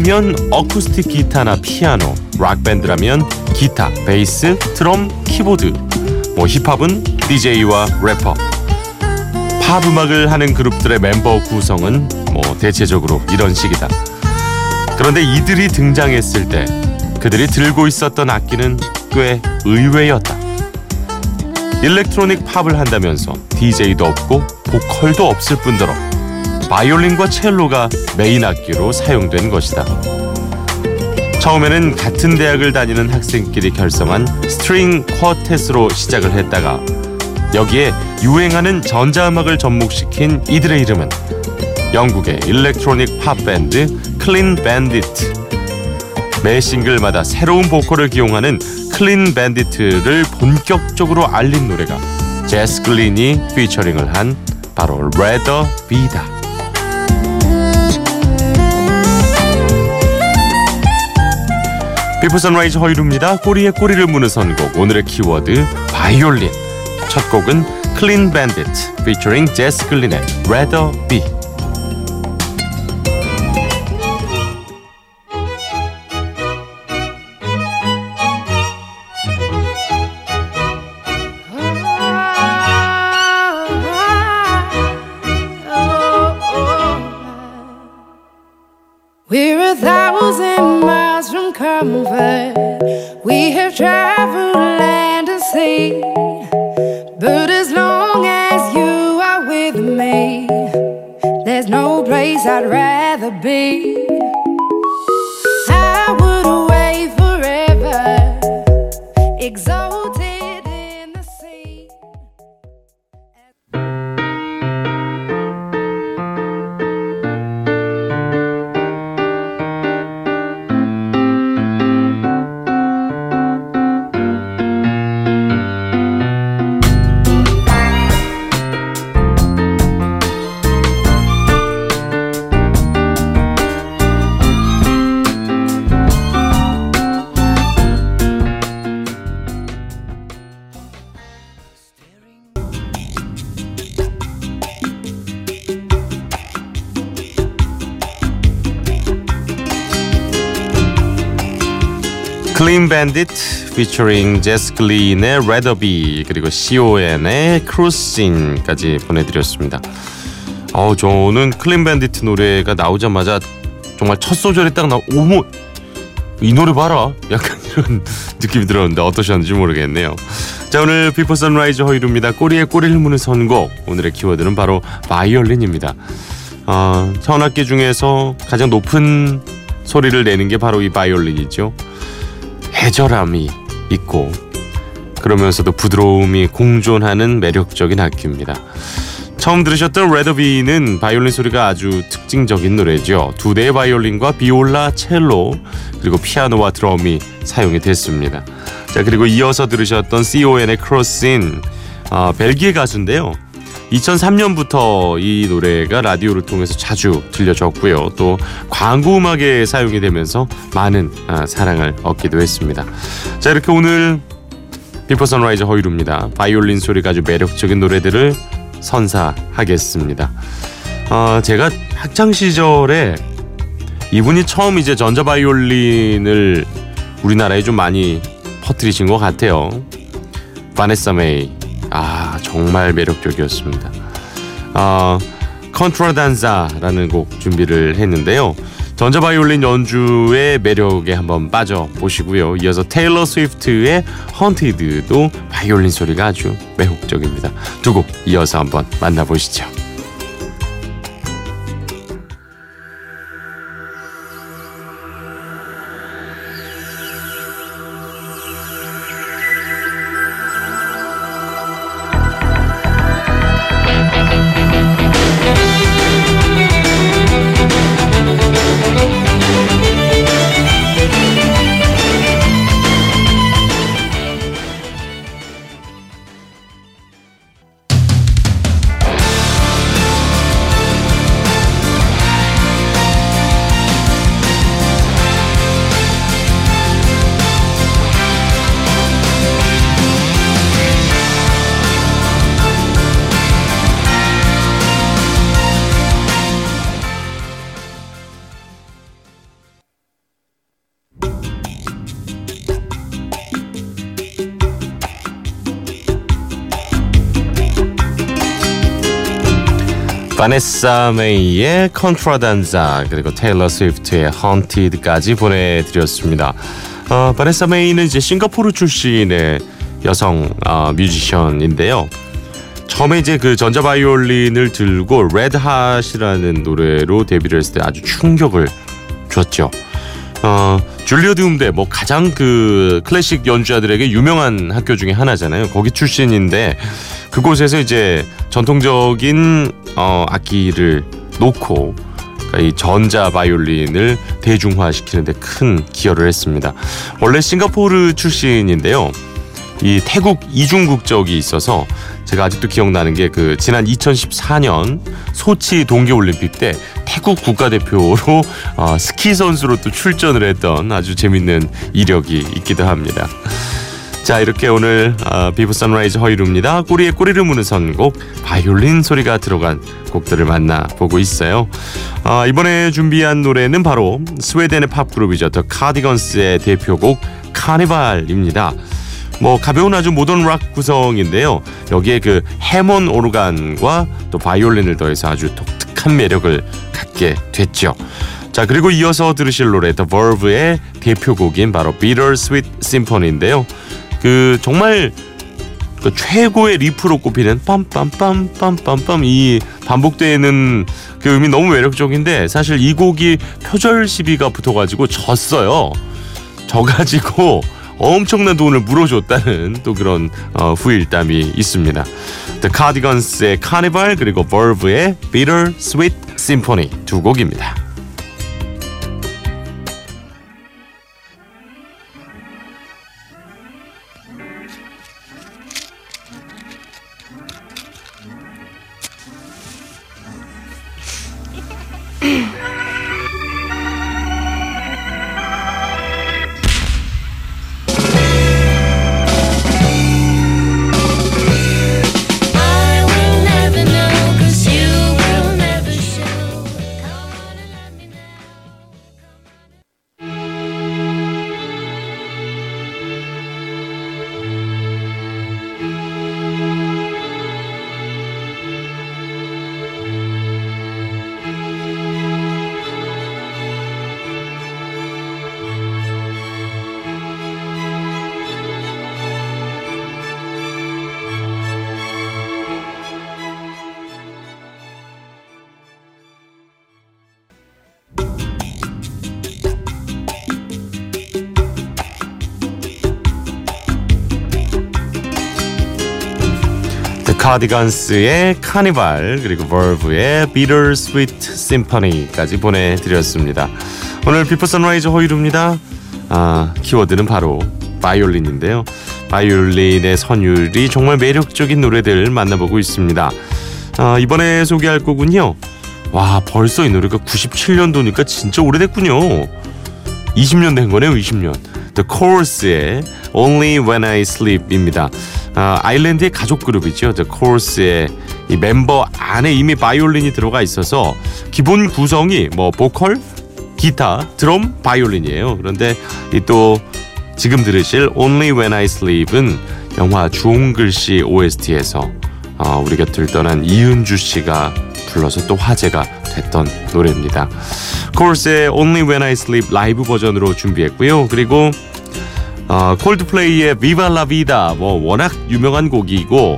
밴드라면 어쿠스틱 기타나 피아노, 락 밴드라면 기타, 베이스, 드럼, 키보드. 뭐 힙합은 DJ와 래퍼. 팝 음악을 하는 그룹들의 멤버 구성은 뭐 대체적으로 이런 식이다. 그런데 이들이 등장했을 때 그들이 들고 있었던 악기는 꽤 의외였다. electronic 팝을 한다면서 DJ도 없고 보컬도 없을 뿐더러 바이올린과 첼로가 메인 악기로 사용된 것이다. 처음에는 같은 대학을 다니는 학생끼리 결성한 string quartet으로 시작을 했다가 여기에 유행하는 전자음악을 접목시킨 이들의 이름은 영국의 electronic 팝 밴드 클린 밴디트 매 싱글마다 새로운 보컬을 기용하는 클린 밴디트를 본격적으로 알린 노래가 제스 글린이 피처링을 한 바로 Rather Be다 비포 선라이즈 허일후입니다. 꼬리에 꼬리를 무는 선곡. 오늘의 키워드 바이올린. 첫 곡은 클린 밴디트 피처링 제스 글린의 Rather We have traveled land and sea. But as long as you are with me, there's no place I'd rather be. 클린 밴디트 피처링 제스 글린의 레더비 그리고 CON의 크루싱까지 보내드렸습니다. 어 저는 밴디트 노래가 나오자마자 정말 첫 소절에 딱 나오 오모 이 노래 봐라 약간 이런 느낌이 들었는데 어떠셨는지 모르겠네요. 자 오늘 비포 선라이즈 허일후입니다. 꼬리에 꼬리를 무는 선곡 오늘의 키워드는 바로 바이올린입니다. 어, 현악기 중에서 가장 높은 소리를 내는 게 바로 이 바이올린이죠. 애절함이 있고 그러면서도 부드러움이 공존하는 매력적인 악기입니다. 처음 들으셨던 Rather Be는 바이올린 소리가 아주 특징적인 노래죠. 두 대의 바이올린과 비올라, 첼로 그리고 피아노와 드럼이 사용이 됐습니다. 자 그리고 이어서 들으셨던 Sioen의 Cruisin' 어, 벨기에 가수인데요. 2003년부터 이 노래가 라디오를 통해서 자주 들려졌고요. 또 광고 음악에 사용이 되면서 많은 아, 사랑을 얻기도 했습니다. 자 이렇게 오늘 비포 선라이즈 허일후입니다. 바이올린 소리가 아주 매력적인 노래들을 선사하겠습니다. 어, 제가 학창 시절에 이분이 처음 이제 전자 바이올린을 우리나라에 좀 많이 퍼뜨리신 것 같아요. 바네사 메이. 아 정말 매력적이었습니다. 어, Contradanza라는 곡 준비를 했는데요. 전자 바이올린 연주의 매력에 한번 빠져 보시고요. 이어서 테일러 스위프트의 Haunted도 바이올린 소리가 아주 매혹적입니다. 두 곡 이어서 한번 만나보시죠. 바네사 메이의 Contradanza 그리고 테일러 스위프트의 Haunted까지 보내드렸습니다. 어, 바네사 메이는 이제 싱가포르 출신의 여성 어, 뮤지션인데요. 처음에 이제 그 전자 바이올린을 들고 Red Hot이라는 노래로 데뷔를 했을 때 아주 충격을 줬죠. 어, 줄리어드 음대 뭐 가장 그 클래식 연주자들에게 유명한 학교 중에 하나잖아요. 거기 출신인데 그곳에서 이제 전통적인 어, 악기를 놓고 그러니까 이 전자 바이올린을 대중화시키는 데 큰 기여를 했습니다. 원래 싱가포르 출신인데요. 이 태국 이중 국적이 있어서 제가 아직도 기억나는 게 그 지난 2014년 소치 동계올림픽 때 태국 국가대표로 어, 스키 선수로 또 출전을 했던 아주 재밌는 이력이 있기도 합니다. 자 이렇게 오늘 어, 비포 선라이즈 허이루입니다. 꼬리에 꼬리를 무는 선곡 바이올린 소리가 들어간 곡들을 만나보고 있어요. 어, 이번에 준비한 노래는 바로 스웨덴의 팝 그룹이죠. 더 카디건스의 대표곡 Carnival입니다. 뭐 가벼운 아주 모던 락 구성인데요. 여기에 그 해먼드 오르간과 또 바이올린을 더해서 아주 독특한 매력을 갖게 됐죠. 자 그리고 이어서 들으실 노래 The Verve의 대표곡인 바로 Bitter Sweet Symphony인데요. 그 정말 그 최고의 리프로 꼽히는 빰빰빰빰빰빰 이 반복되는 그 음이 너무 매력적인데 사실 이 곡이 표절 시비가 붙어가지고 졌어요. 져가지고 엄청난 돈을 물어줬다는 또 그런 어, 후일담이 있습니다. The Cardigans 의 Carnival 그리고 Verve의 Bitter Sweet Symphony 두 곡입니다. Cardigans의 Carnival 그리고 Verve의 Bitter Sweet Symphony까지 보내드렸습니다. 오늘 비포 선라이즈 허이루입니다. 아, 키워드는 바로 바이올린인데요. 바이올린의 선율이 정말 매력적인 노래들 만나보고 있습니다. 아, 이번에 소개할 곡은요. 와 벌써 이 노래가 97년도니까 진짜 오래됐군요. 20년 된 거네요, 20년. The Corrs의 Only When I Sleep입니다. 아, 아일랜드의 가족 그룹이죠. The Corrs의 이 멤버 안에 이미 바이올린이 들어가 있어서 기본 구성이 뭐 보컬, 기타, 드럼, 바이올린이에요. 그런데 이 또 지금 들으실 Only When I Sleep은 영화 주홍글씨 OST에서 어, 우리 곁을 떠난 이은주 씨가 불러서 또 화제가 됐던 노래입니다. 코르스의 Only When I Sleep 라이브 버전으로 준비했고요. 그리고 어, 콜드플레이의 Viva La Vida 뭐 워낙 유명한 곡이고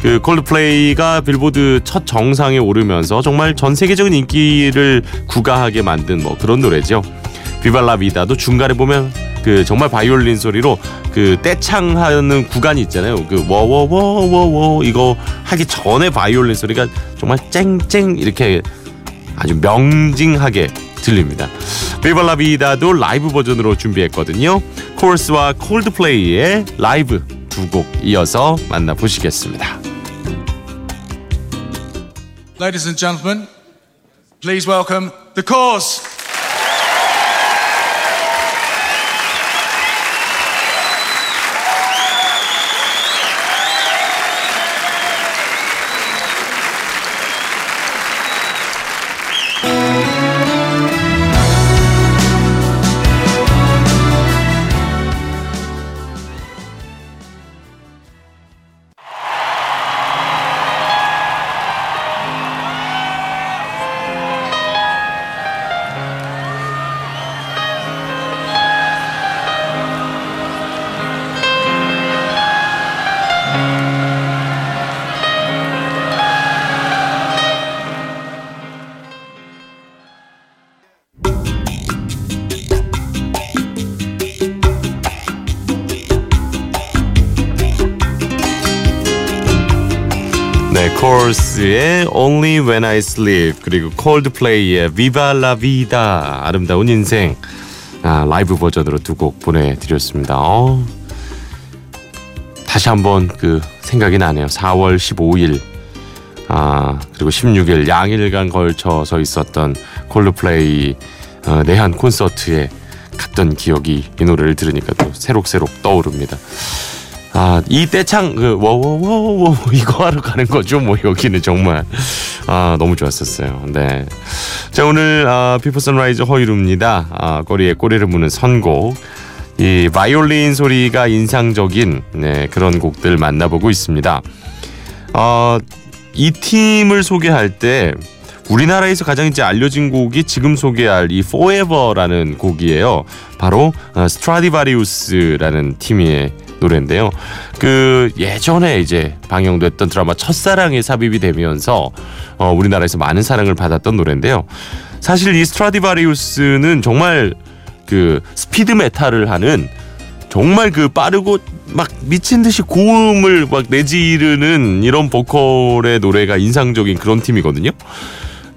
그 콜드플레이가 빌보드 첫 정상에 오르면서 정말 전 세계적인 인기를 구가하게 만든 뭐 그런 노래죠. Vida도 중간에 보면 그 정말 바이올린 소리로 그 떼창하는 구간이 있잖아요. 그 워워워워워 이거 하기 전에 바이올린 소리가 정말 쨍쨍 이렇게 아주 명징하게 들립니다. 비발라 비다도 라이브 버전으로 준비했거든요. 코르스와 콜드플레이의 라이브 두 곡 이어서 만나보시겠습니다. Ladies and gentlemen, please welcome the cause. 코르스의 Only When I Sleep 그리고 콜드플레이의 Viva la Vida 아름다운 인생 아, 라이브 버전으로 두 곡 보내드렸습니다. 어, 다시 한번 그 생각이 나네요. 4월 15일 아 그리고 16일 양일간 걸쳐서 있었던 콜드플레이 어, 내한 콘서트에 갔던 기억이 이 노래를 들으니까 또 새록새록 떠오릅니다. 아, 이 떼창 그 워워워워 이거 하러 가는 거죠. 뭐 여기는 정말 아, 너무 좋았었어요. 네. 자, 오늘 아, 비포 선라이즈 허이루입니다. 아, 꼬리에 꼬리를 무는 선곡. 이 바이올린 소리가 인상적인 네, 그런 곡들 만나보고 있습니다. 어, 이 팀을 소개할 때 우리나라에서 가장 이제 알려진 곡이 지금 소개할 이 Forever라는 곡이에요. 바로 어, 스트라디바리우스라는 팀의 노래인데요. 그 예전에 이제 방영됐던 드라마 첫사랑에 삽입이 되면서 어, 우리나라에서 많은 사랑을 받았던 노래인데요. 사실 이 스트라디바리우스는 정말 그 스피드 메탈을 하는 정말 그 빠르고 막 미친 듯이 고음을 막 내지르는 이런 보컬의 노래가 인상적인 그런 팀이거든요.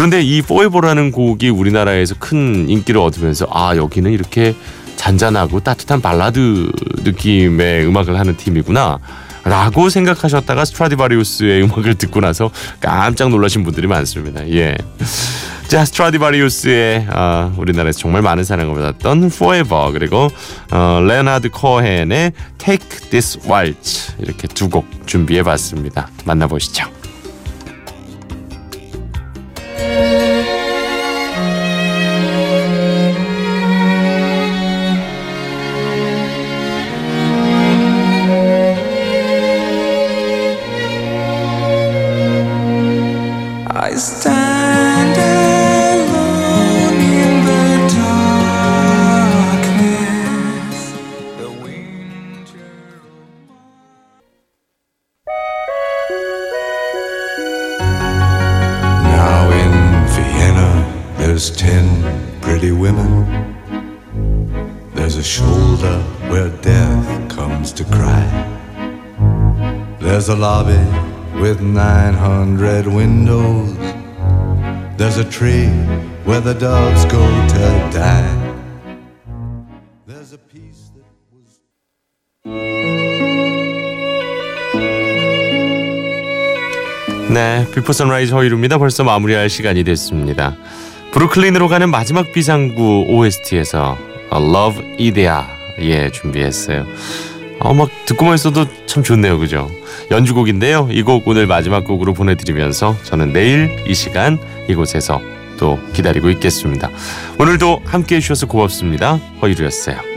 그런데 이 Forever라는 곡이 우리나라에서 큰 인기를 얻으면서 아 여기는 이렇게 잔잔하고 따뜻한 발라드 느낌의 음악을 하는 팀이구나. 라고 생각하셨다가 스트라디바리우스의 음악을 듣고 나서 깜짝 놀라신 분들이 많습니다. 예. 자, 스트라디바리우스의 어, 우리나라에서 정말 많은 사랑을 받았던 Forever 그리고 어, 레오나드 코헨의 Take This Waltz 이렇게 두 곡 준비해봤습니다. 만나보시죠. there's ten pretty women. There's a shoulder where death comes to cry. There's a lobby with 900 windows. There's a tree where the doves go to die. There's a piece that was. 네, 비포 선라이즈 허이루입니다. 벌써 마무리할 시간이 됐습니다. 브루클린으로 가는 마지막 비상구 OST에서 Love Idea 예 준비했어요. 어, 막 듣고만 있어도 참 좋네요, 그죠? 연주곡인데요. 이 곡 오늘 마지막 곡으로 보내드리면서 저는 내일 이 시간 이곳에서 또 기다리고 있겠습니다. 오늘도 함께해 주셔서 고맙습니다. 허이루였어요.